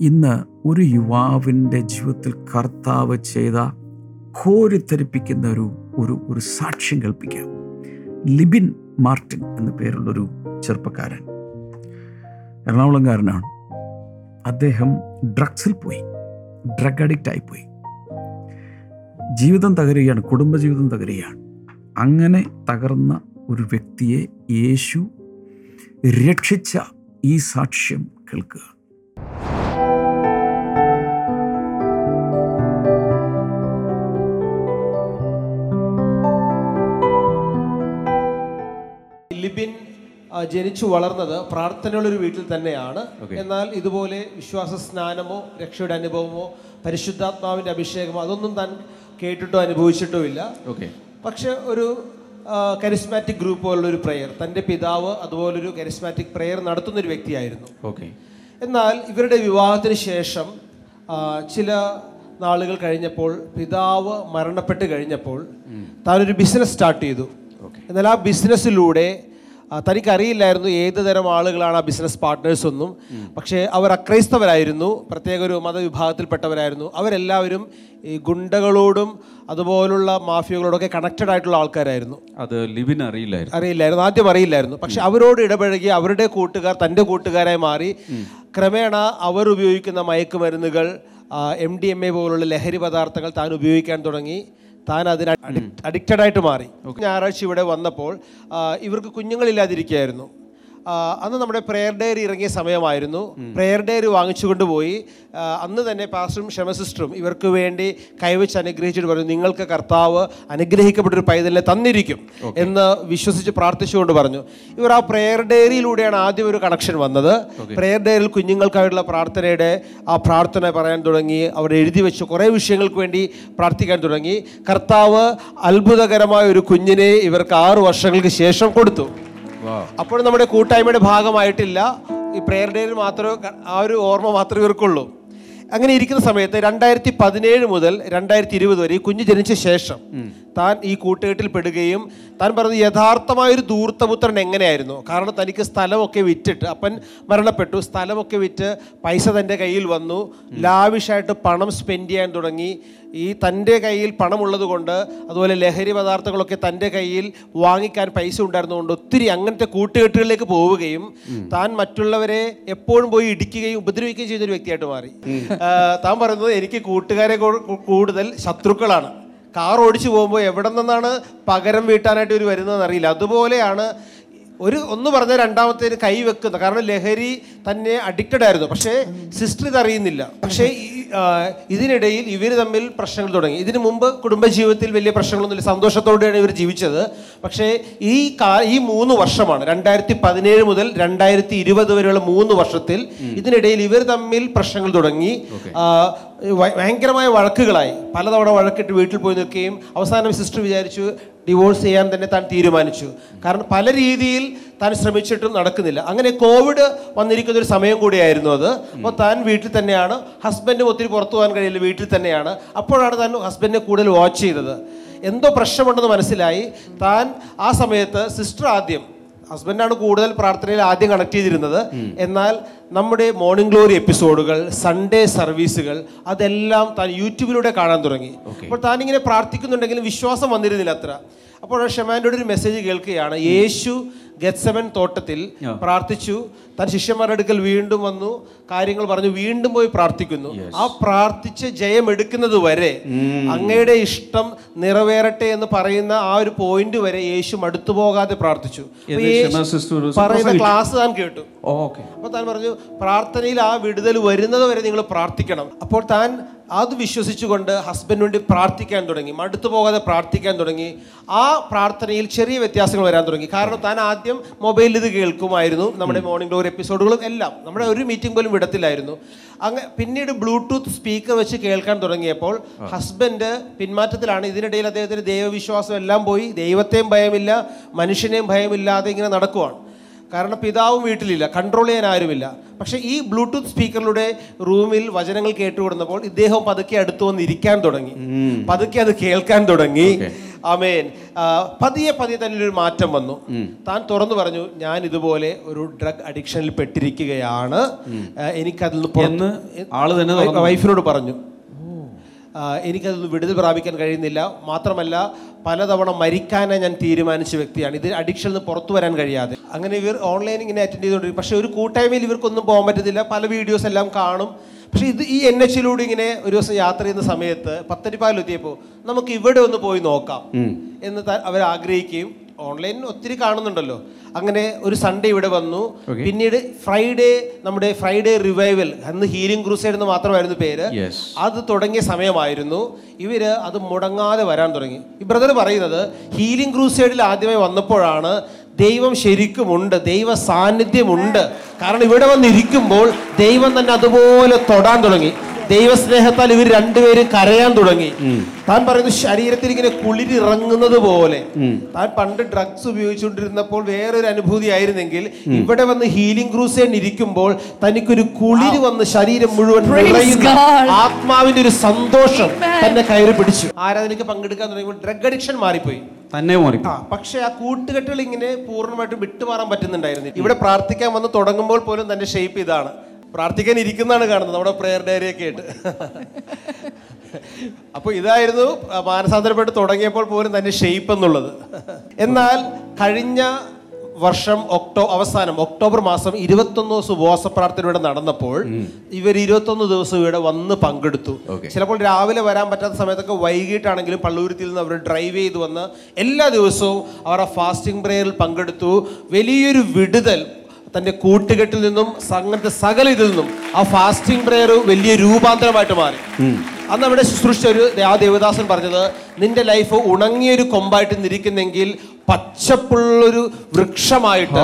ഇന്ന് ഒരു യുവാവിന്റെ ജീവിതത്തിൽ കർത്താവ് ചെയ്ത കോരിത്തരിപ്പിക്കുന്ന ഒരു ഒരു ഒരു സാക്ഷ്യം കേൾപ്പിക്കാം. ലിബിൻ മാർട്ടിൻ എന്ന പേരുള്ളൊരു ചെറുപ്പക്കാരൻ. എറണാകുളംകാരനാണ്. അദ്ദേഹം ഡ്രഗ്സിൽ പോയി. ഡ്രഗ് അഡിക്റ്റ് ആയിപ്പോയി ജീവിതം തകരുകയാണ് കുടുംബജീവിതം തകരുകയാണ്. അങ്ങനെ തകർന്ന ഒരു വ്യക്തിയെ യേശു രക്ഷിച്ച ഈ സാക്ഷ്യം കേൾക്കുക. ജനിച്ചു വളർന്നത് പ്രാർത്ഥനയുള്ള ഒരു വീട്ടിൽ തന്നെയാണ്. എന്നാൽ ഇതുപോലെ വിശ്വാസ സ്നാനമോ രക്ഷയുടെ അനുഭവമോ പരിശുദ്ധാത്മാവിന്റെ അഭിഷേകമോ അതൊന്നും താൻ കേട്ടിട്ടോ അനുഭവിച്ചിട്ടോ ഇല്ല. ഓക്കെ പക്ഷെ ഒരു കരിസ്മാറ്റിക് ഗ്രൂപ്പ് പോലുള്ള ഒരു പ്രെയർ തന്റെ പിതാവ് അതുപോലൊരു കരിസ്മാറ്റിക് പ്രെയർ നടത്തുന്ന ഒരു വ്യക്തിയായിരുന്നു. ഓക്കെ എന്നാൽ ഇവരുടെ വിവാഹത്തിന് ശേഷം ചില നാളുകൾ കഴിഞ്ഞപ്പോൾ പിതാവ് മരണപ്പെട്ട് കഴിഞ്ഞപ്പോൾ താനൊരു ബിസിനസ് സ്റ്റാർട്ട് ചെയ്തു. എന്നാൽ ആ ബിസിനസ്സിലൂടെ തനിക്കറിയില്ലായിരുന്നു ഏത് തരം ആളുകളാണ് ആ ബിസിനസ് പാർട്ട്നേഴ്സ് ഒന്നും. പക്ഷേ അവർ അക്രൈസ്തവരായിരുന്നു പ്രത്യേക ഒരു മതവിഭാഗത്തിൽപ്പെട്ടവരായിരുന്നു. അവരെല്ലാവരും ഈ ഗുണ്ടകളോടും അതുപോലുള്ള മാഫിയകളോടൊക്കെ കണക്റ്റഡ് ആയിട്ടുള്ള ആൾക്കാരായിരുന്നു. അത് ലിവിൻ അറിയില്ലായിരുന്നു. അറിയില്ലായിരുന്നു ആദ്യം അറിയില്ലായിരുന്നു. പക്ഷെ അവരോട് ഇടപഴകി അവരുടെ കൂട്ടുകാർ തന്റെ കൂട്ടുകാരായി മാറി. ക്രമേണ അവർ ഉപയോഗിക്കുന്ന മയക്കുമരുന്നുകൾ എം ഡി എം എ പോലുള്ള ലഹരി പദാർത്ഥങ്ങൾ താൻ ഉപയോഗിക്കാൻ തുടങ്ങി. താൻ അതിന് അഡിക്റ്റഡ് ആയിട്ട് മാറി. ഞായറാഴ്ച ഇവിടെ വന്നപ്പോൾ ഇവർക്ക് കുഞ്ഞുങ്ങളില്ലാതിരിക്കുകയായിരുന്നു. അന്ന് നമ്മുടെ പ്രെയർ ഡയറി ഇറങ്ങിയ സമയമായിരുന്നു. പ്രെയർ ഡയറി വാങ്ങിച്ചുകൊണ്ട് പോയി. അന്ന് തന്നെ പാസ്റ്ററും ക്ഷമ സിസ്റ്ററും ഇവർക്ക് വേണ്ടി കൈവച്ച് അനുഗ്രഹിച്ചിട്ട് പറഞ്ഞു നിങ്ങൾക്ക് കർത്താവ് അനുഗ്രഹിക്കപ്പെട്ടൊരു പൈതലിനെ തന്നിരിക്കും എന്ന് വിശ്വസിച്ച് പ്രാർത്ഥിച്ചുകൊണ്ട് പറഞ്ഞു. ഇവർ ആ പ്രെയർ ഡയറിയിലൂടെയാണ് ആദ്യം ഒരു കണക്ഷൻ വന്നത്. പ്രെയർ ഡയറിയിൽ കുഞ്ഞുങ്ങൾക്കായിട്ടുള്ള പ്രാർത്ഥനയുടെ ആ പ്രാർത്ഥന പറയാൻ തുടങ്ങി. അവർ എഴുതി വെച്ച് കുറേ വിഷയങ്ങൾക്ക് വേണ്ടി പ്രാർത്ഥിക്കാൻ തുടങ്ങി. കർത്താവ് അത്ഭുതകരമായ ഒരു കുഞ്ഞിനെ ഇവർക്ക് ആറു വർഷങ്ങൾക്ക് ശേഷം കൊടുത്തു. അപ്പോൾ നമ്മുടെ കൂട്ടായ്മയുടെ ഭാഗമായിട്ടില്ല. ഈ പ്രെയർ ഡേയിൽ മാത്രമേ ആ ഒരു ഓർമ്മ മാത്രമേ ഇവർക്കുള്ളൂ. അങ്ങനെ ഇരിക്കുന്ന സമയത്ത് രണ്ടായിരത്തി പതിനേഴ് മുതൽ രണ്ടായിരത്തി ഇരുപത് വരെ ഈ കുഞ്ഞ് ജനിച്ച ശേഷം താൻ ഈ കൂട്ടുകെട്ടിൽ പെടുകയും താൻ പറഞ്ഞത് യഥാർത്ഥമായൊരു ദൂർത്തപുത്രൻ എങ്ങനെയായിരുന്നു? കാരണം തനിക്ക് സ്ഥലമൊക്കെ വിറ്റിട്ട് അപ്പൻ മരണപ്പെട്ടു. സ്ഥലമൊക്കെ വിറ്റ് പൈസ തന്റെ കയ്യിൽ വന്നു. ലാവിഷായിട്ട് പണം സ്പെൻഡ് ചെയ്യാൻ തുടങ്ങി. ഈ തന്റെ കയ്യിൽ പണമുള്ളത് കൊണ്ട് അതുപോലെ ലഹരി പദാർത്ഥങ്ങളൊക്കെ തന്റെ കയ്യിൽ വാങ്ങിക്കാൻ പൈസ ഉണ്ടായിരുന്നതുകൊണ്ട് ഒത്തിരി അങ്ങനത്തെ കൂട്ടുകെട്ടുകളിലേക്ക് പോവുകയും താൻ മറ്റുള്ളവരെ എപ്പോഴും പോയി ഇടിക്കുകയും ഉപദ്രവിക്കുകയും ചെയ്തൊരു വ്യക്തിയായിട്ട് മാറി. താൻ പറയുന്നത് എനിക്ക് കൂട്ടുകാരെ കൂടുതൽ ശത്രുക്കളാണ്. കാർ ഓടിച്ചു പോകുമ്പോൾ എവിടെ നിന്നാണ് പകരം വീട്ടാനായിട്ട് ഇവർ വരുന്നതെന്ന് അറിയില്ല. അതുപോലെയാണ് ഒരു ഒന്ന് പറഞ്ഞ രണ്ടാമത്തേന് കൈ വെക്കുന്ന കാരണം ലഹരി തന്നെ അഡിക്റ്റഡ് ആയിരുന്നു. പക്ഷേ സിസ്റ്റർ ഇതറിയുന്നില്ല പക്ഷേ ഇതിനിടയിൽ ഇവർ തമ്മിൽ പ്രശ്നങ്ങൾ തുടങ്ങി. ഇതിനു മുമ്പ് കുടുംബജീവിതത്തിൽ വലിയ പ്രശ്നങ്ങളൊന്നുമില്ല. സന്തോഷത്തോടെയാണ് ഇവർ ജീവിച്ചത്. പക്ഷേ ഈ കാ ഈ മൂന്ന് വർഷമാണ് രണ്ടായിരത്തി പതിനേഴ് മുതൽ രണ്ടായിരത്തി ഇരുപത് വരെയുള്ള മൂന്ന് വർഷത്തിൽ ഇതിനിടയിൽ ഇവർ തമ്മിൽ പ്രശ്നങ്ങൾ തുടങ്ങി. ഭയങ്കരമായ വഴക്കുകളായി. പലതവണ വഴക്കിട്ട് വീട്ടിൽ പോയി നിൽക്കുകയും അവസാനം സിസ്റ്റർ വിചാരിച്ചു ഡിവോഴ്സ് ചെയ്യാൻ തന്നെ താൻ തീരുമാനിച്ചു. കാരണം പല രീതിയിൽ താൻ ശ്രമിച്ചിട്ടും നടക്കുന്നില്ല. അങ്ങനെ കോവിഡ് വന്നിരിക്കുന്ന ഒരു സമയം കൂടിയായിരുന്നു അത്. അപ്പോൾ താൻ വീട്ടിൽ തന്നെയാണ്. ഹസ്ബൻഡും ഒത്തിരി പുറത്തു പോകാൻ കഴിയില്ല. വീട്ടിൽ തന്നെയാണ്. അപ്പോഴാണ് താൻ ഹസ്ബൻഡിനെ കൂടുതൽ വാച്ച് ചെയ്തത്. എന്തോ പ്രശ്നമുണ്ടെന്ന് മനസ്സിലായി. താൻ ആ സമയത്ത് സിസ്റ്റർ ആദ്യം ഹസ്ബൻഡാണ് കൂടുതൽ പ്രാർത്ഥനയിൽ ആദ്യം കണക്ട് ചെയ്തിരുന്നത്. എന്നാൽ നമ്മുടെ മോർണിംഗ് ഗ്ലോറി എപ്പിസോഡുകൾ സൺഡേ സർവീസുകൾ അതെല്ലാം താൻ യൂട്യൂബിലൂടെ കാണാൻ തുടങ്ങി. അപ്പോൾ താൻ ഇങ്ങനെ പ്രാർത്ഥിക്കുന്നുണ്ടെങ്കിലും വിശ്വാസം വന്നിരുന്നില്ല അത്ര. അപ്പോൾ ഷെമാന്റെ ഒരു മെസ്സേജ് കേൾക്കുകയാണ്. യേശു ഗത്സമൻ തോട്ടത്തിൽ പ്രാർത്ഥിച്ചു. തൻ ശിഷ്യന്മാരുടെ അടുക്കൽ വീണ്ടും വന്നു. കാര്യങ്ങൾ പറഞ്ഞു. വീണ്ടും പോയി പ്രാർത്ഥിക്കുന്നു. ആ പ്രാർത്ഥിച്ച് ജയം എടുക്കുന്നത് വരെ അങ്ങയുടെ ഇഷ്ടം നിറവേറട്ടെ എന്ന് പറയുന്ന ആ ഒരു പോയിന്റ് വരെ യേശു മടുത്തു പോകാതെ പ്രാർത്ഥിച്ചു. പറയുന്ന ക്ലാസ് താൻ കേട്ടു. അപ്പൊ താൻ പറഞ്ഞു പ്രാർത്ഥനയിൽ ആ വിടുതൽ വരുന്നത് വരെ നിങ്ങൾ പ്രാർത്ഥിക്കണം. അപ്പോൾ താൻ അത് വിശ്വസിച്ചുകൊണ്ട് ഹസ്ബൻഡിന് വേണ്ടി പ്രാർത്ഥിക്കാൻ തുടങ്ങി. മടുത്തു പോകാതെ പ്രാർത്ഥിക്കാൻ തുടങ്ങി. ആ പ്രാർത്ഥനയിൽ ചെറിയ വ്യത്യാസങ്ങൾ വരാൻ തുടങ്ങി. കാരണം താൻ ആദ്യം മൊബൈലിൽ ഇത് കേൾക്കുമായിരുന്നു. നമ്മുടെ മോർണിംഗ് ഗ്ലോറി എപ്പിസോഡുകളും എല്ലാം. നമ്മുടെ ഒരു മീറ്റിംഗ് പോലും വിടത്തില്ലായിരുന്നു. അങ്ങ് പിന്നീട് ബ്ലൂടൂത്ത് സ്പീക്കർ വെച്ച് കേൾക്കാൻ തുടങ്ങിയപ്പോൾ ഹസ്ബൻഡ് പിന്മാറ്റത്തിലാണ്. ഇതിനിടയിൽ അദ്ദേഹത്തിന് ദൈവവിശ്വാസം എല്ലാം പോയി. ദൈവത്തെയും ഭയമില്ല മനുഷ്യനെയും ഭയമില്ലാതെ ഇങ്ങനെ നടക്കുവാണ്. കാരണം പിതാവും വീട്ടിലില്ല കൺട്രോൾ ചെയ്യാൻ ആരുമില്ല. പക്ഷേ ഈ ബ്ലൂടൂത്ത് സ്പീക്കറിലൂടെ റൂമിൽ വചനങ്ങൾ കേട്ടുകൊടുന്നപ്പോൾ ഇദ്ദേഹം പതുക്കെ അടുത്തു വന്ന് ഇരിക്കാൻ തുടങ്ങി പതുക്കെ അത് കേൾക്കാൻ തുടങ്ങി. ആമേൻ. ആ, പതിയെ പതിയെ തന്നെ ഒരു മാറ്റം വന്നു. താൻ തുറന്നു പറഞ്ഞു ഞാൻ ഇതുപോലെ ഒരു ഡ്രഗ് അഡിക്ഷനിൽ പെട്ടിരിക്കുകയാണ്. എനിക്കതിൽ നിന്ന്. വൈഫിനോട് പറഞ്ഞു. എനിക്കതൊന്ന് വിടുതൽ പ്രാപിക്കാൻ കഴിയുന്നില്ല. മാത്രമല്ല പലതവണ മരിക്കാനേ ഞാൻ തീരുമാനിച്ച വ്യക്തിയാണ്. ഇത് അഡിക്ഷനിൽ നിന്ന് പുറത്തു വരാൻ കഴിയാതെ. അങ്ങനെ ഇവർ ഓൺലൈൻ ഇങ്ങനെ അറ്റൻഡ് ചെയ്തുകൊണ്ടിരിക്കും. പക്ഷേ ഒരു കൂട്ടായ്മയിൽ ഇവർക്കൊന്നും പോകാൻ പറ്റത്തില്ല. പല വീഡിയോസ് എല്ലാം കാണും. പക്ഷേ ഇത് ഈ എൻ എച്ചിലൂടെ ഇങ്ങനെ ഒരു ദിവസം യാത്ര ചെയ്യുന്ന സമയത്ത് പത്തരിപ്പാലെത്തിയപ്പോൾ നമുക്ക് ഇവിടെ ഒന്ന് പോയി നോക്കാം എന്ന് അവർ ആഗ്രഹിക്കുകയും ഓൺലൈൻ ഒത്തിരി കാണുന്നുണ്ടല്ലോ. അങ്ങനെ ഒരു സൺഡേ ഇവിടെ വന്നു. പിന്നീട് ഫ്രൈഡേ നമ്മുടെ ഫ്രൈഡേ റിവൈവൽ അന്ന് ഹീലിംഗ് ക്രൂസൈഡ് എന്ന് മാത്രമായിരുന്നു പേര്. അത് തുടങ്ങിയ സമയമായിരുന്നു. ഇവർ അത് മുടങ്ങാതെ വരാൻ തുടങ്ങി. ഈ ബ്രദർ പറയുന്നത് ഹീലിംഗ് ക്രൂസൈഡിൽ ആദ്യമായി വന്നപ്പോഴാണ് ദൈവം ശരിക്കുമുണ്ട് ദൈവ സാന്നിധ്യമുണ്ട്. കാരണം ഇവിടെ വന്നിരിക്കുമ്പോൾ ദൈവം തന്നെ അതുപോലെ തൊടാൻ തുടങ്ങി. ദൈവസ്നേഹത്താൽ ഇവർ രണ്ടുപേരും കരയാൻ തുടങ്ങി. താൻ പറയുന്നു ശരീരത്തിൽ ഇങ്ങനെ കുളിരിറങ്ങുന്നത് പോലെ. താൻ പണ്ട് ഡ്രഗ്സ് ഉപയോഗിച്ചുകൊണ്ടിരുന്നപ്പോൾ വേറൊരു അനുഭൂതി ആയിരുന്നെങ്കിൽ ഇവിടെ വന്ന് ഹീലിംഗ് ക്രൂസേൻ ഇരിക്കുമ്പോൾ തനിക്കൊരു കുളിര് വന്ന് ശരീരം മുഴുവൻ ആത്മാവിന്റെ ഒരു സന്തോഷം തന്നെ കയറി പിടിച്ചു. ആരാധനയ്ക്ക് പങ്കെടുക്കാൻ തുടങ്ങിയപ്പോൾ ഡ്രഗ് അഡിക്ഷൻ മാറിപ്പോയി. തന്നെ മാറി പക്ഷെ ആ കൂട്ടുകെട്ടുകൾ ഇങ്ങനെ പൂർണമായിട്ടും വിട്ടുമാറാൻ പറ്റുന്നുണ്ടായിരുന്നു ഇവിടെ പ്രാർത്ഥിക്കാൻ വന്ന് തുടങ്ങുമ്പോൾ പോലും തന്റെ ഷേപ്പ് ഇതാണ്. പ്രാർത്ഥിക്കാൻ ഇരിക്കുന്നതാണ് കാണുന്നത്. നമ്മുടെ പ്രെയർ ഡയറി ഒക്കെ ആയിട്ട്. അപ്പോൾ ഇതായിരുന്നു മാനസാന്തരപ്പെട്ട് തുടങ്ങിയപ്പോൾ പോലും തന്നെ ഷെയ്പ്പ് എന്നുള്ളത്. എന്നാൽ കഴിഞ്ഞ വർഷം ഒക്ടോ അവസാനം ഒക്ടോബർ മാസം ഇരുപത്തൊന്ന് ദിവസം ഉപവാസ പ്രാർത്ഥന ഇവിടെ നടന്നപ്പോൾ ഇവർ ഇരുപത്തൊന്ന് ദിവസം ഇവിടെ വന്ന് പങ്കെടുത്തു. ചിലപ്പോൾ രാവിലെ വരാൻ പറ്റാത്ത സമയത്തൊക്കെ വൈകിട്ടാണെങ്കിലും പള്ളൂരത്തിൽ നിന്ന് അവർ ഡ്രൈവ് ചെയ്ത് വന്ന് എല്ലാ ദിവസവും അവർ ആ ഫാസ്റ്റിംഗ് പ്രേയറിൽ പങ്കെടുത്തു. വലിയൊരു വിടുതൽ തന്റെ കൂട്ടുകെട്ടിൽ നിന്നും അങ്ങനത്തെ സകല ഇതിൽ നിന്നും ആ ഫാസ്റ്റിംഗ് പ്രേയർ വലിയ രൂപാന്തരമായിട്ട് മാറി. അന്ന് അവിടെ ശുശ്രൂഷ ഒരു ആ ദേവദാസൻ പറഞ്ഞത് നിന്റെ ലൈഫ് ഉണങ്ങിയൊരു കൊമ്പായിട്ട് നിരിക്കുന്നെങ്കിൽ പച്ചപ്പുള്ളൊരു വൃക്ഷമായിട്ട്.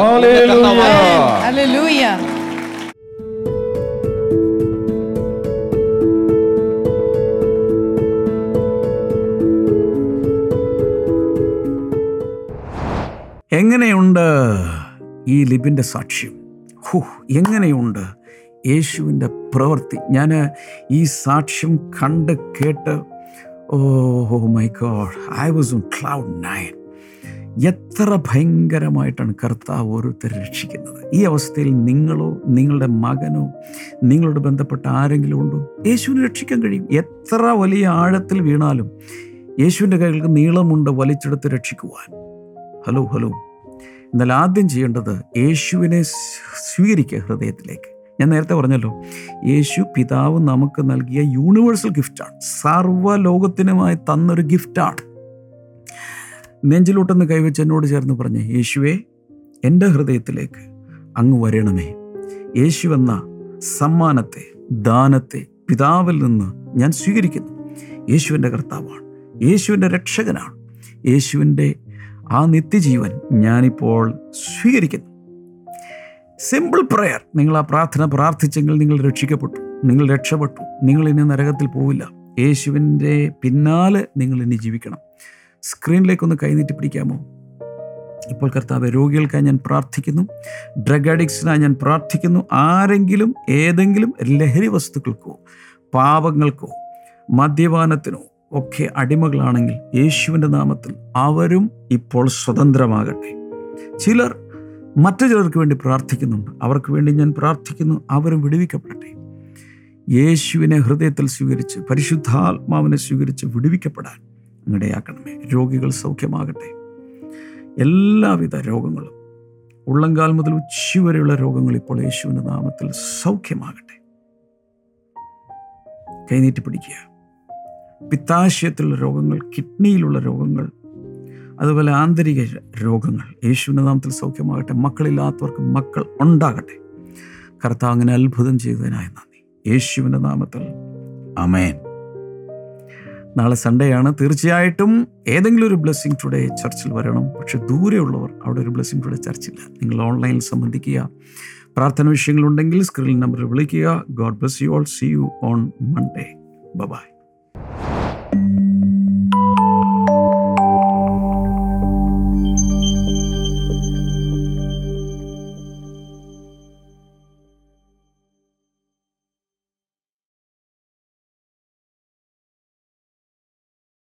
എങ്ങനെയുണ്ട്? ഈ ലിബിന്റെ സാക്ഷ്യം. ഹു എങ്ങനെയുണ്ട് യേശുവിന്റെ പ്രവൃത്തി? ഞാൻ ഈ സാക്ഷ്യം കണ്ട് കേട്ട് ഓ my God I was on cloud nine. എത്ര ഭയങ്കരമായിട്ടാണ് കർത്താവ് ഓരോരുത്തരെ രക്ഷിക്കുന്നത്. ഈ അവസ്ഥയിൽ നിങ്ങളോ നിങ്ങളുടെ മകനോ നിങ്ങളോട് ബന്ധപ്പെട്ട ആരെങ്കിലും ഉണ്ടോ? യേശുവിനെ രക്ഷിക്കാൻ കഴിയും. എത്ര വലിയ ആഴത്തിൽ വീണാലും യേശുവിന്റെ കൈകൾക്ക് നീളമുണ്ട് വലിച്ചെടുത്ത് രക്ഷിക്കുവാൻ. Hello hello. എന്നാൽ ആദ്യം ചെയ്യേണ്ടത് യേശുവിനെ സ്വീകരിക്കുക ഹൃദയത്തിലേക്ക്. ഞാൻ നേരത്തെ പറഞ്ഞല്ലോ യേശു പിതാവ് നമുക്ക് നൽകിയ യൂണിവേഴ്സൽ ഗിഫ്റ്റാണ് സർവ ലോകത്തിനുമായി തന്നൊരു ഗിഫ്റ്റാണ് നെഞ്ചിലോട്ടൊന്ന് കൈവച്ച് എന്നോട് ചേർന്ന് പറഞ്ഞ് യേശുവേ എന്റെ ഹൃദയത്തിലേക്ക് അങ്ങ് വരണമേ. യേശു എന്ന സമ്മാനത്തെ ദാനത്തെ പിതാവിൽ നിന്ന് ഞാൻ സ്വീകരിക്കുന്നു. യേശുവിന്റെ കർത്താവാണ്. യേശുവിന്റെ രക്ഷകനാണ്. യേശുവിന്റെ ആ നിത്യജീവൻ ഞാനിപ്പോൾ സ്വീകരിക്കുന്നു. സിമ്പിൾ പ്രയർ നിങ്ങൾ ആ പ്രാർത്ഥന പ്രാർത്ഥിച്ചെങ്കിൽ നിങ്ങൾ രക്ഷിക്കപ്പെട്ടു. നിങ്ങൾ രക്ഷപ്പെട്ടു. നിങ്ങൾ ഇനി നരകത്തിൽ പോവില്ല. യേശുവിന്റെ പിന്നാലെ നിങ്ങൾ ഇനി ജീവിക്കണം. സ്ക്രീനിലേക്കൊന്ന് കൈനീട്ടി പിടിക്കാമോ? ഇപ്പോൾ കർത്താവ് രോഗികൾക്കായി ഞാൻ പ്രാർത്ഥിക്കുന്നു. ഡ്രഗ് അഡിക്ട്സിനായി ഞാൻ പ്രാർത്ഥിക്കുന്നു. ആരെങ്കിലും ഏതെങ്കിലും ലഹരി വസ്തുക്കൾക്കോ പാപങ്ങൾക്കോ മദ്യപാനത്തിനോ ഒക്കെ അടിമകളാണെങ്കിൽ യേശുവിന്റെ നാമത്തിൽ അവരും ഇപ്പോൾ സ്വതന്ത്രമാകട്ടെ. ചിലർ മറ്റു ചിലർക്ക് വേണ്ടി പ്രാർത്ഥിക്കുന്നുണ്ട്. അവർക്ക് വേണ്ടി ഞാൻ പ്രാർത്ഥിക്കുന്നു അവരും വിടുവിക്കപ്പെടട്ടെ. യേശുവിനെ ഹൃദയത്തിൽ സ്വീകരിച്ച് പരിശുദ്ധാത്മാവിനെ സ്വീകരിച്ച് വിടുവിക്കപ്പെടാൻ ഇടയാക്കണമേ. രോഗികൾ സൗഖ്യമാകട്ടെ. എല്ലാവിധ രോഗങ്ങളും ഉള്ളങ്കാൽ മുതൽ ഉച്ചി വരെയുള്ള രോഗങ്ങൾ ഇപ്പോൾ യേശുവിന്റെ നാമത്തിൽ സൗഖ്യമാകട്ടെ. കൈനീട്ടി പിടിക്കുക. പിത്താശയത്തിലുള്ള രോഗങ്ങൾ കിഡ്നിയിലുള്ള രോഗങ്ങൾ അതുപോലെ ആന്തരിക രോഗങ്ങൾ. യേശുവിന്റെ നാമത്തിൽ സൗഖ്യമാകട്ടെ. മക്കളില്ലാത്തവർക്ക് മക്കൾ ഉണ്ടാകട്ടെ. കർത്താവ് അങ്ങനെ അത്ഭുതം ചെയ്തതിനായി നന്ദി. യേശുവിന്റെ നാമത്തിൽ. അമേൻ നാളെ സൺഡേ ആണ്. തീർച്ചയായിട്ടും ഏതെങ്കിലും ഒരു ബ്ലെസ്സിങ് ടുഡേ ചർച്ചിൽ വരണം. പക്ഷെ ദൂരെയുള്ളവർ അവിടെ ഒരു ബ്ലെസ്സിങ് ടുഡേ ചർച്ചില്ല. നിങ്ങൾ ഓൺലൈനിൽ സംബന്ധിക്കുക. പ്രാർത്ഥന വിഷയങ്ങളുണ്ടെങ്കിൽ സ്ക്രീൻ നമ്പറിൽ വിളിക്കുക. God bless you all see you on Monday bye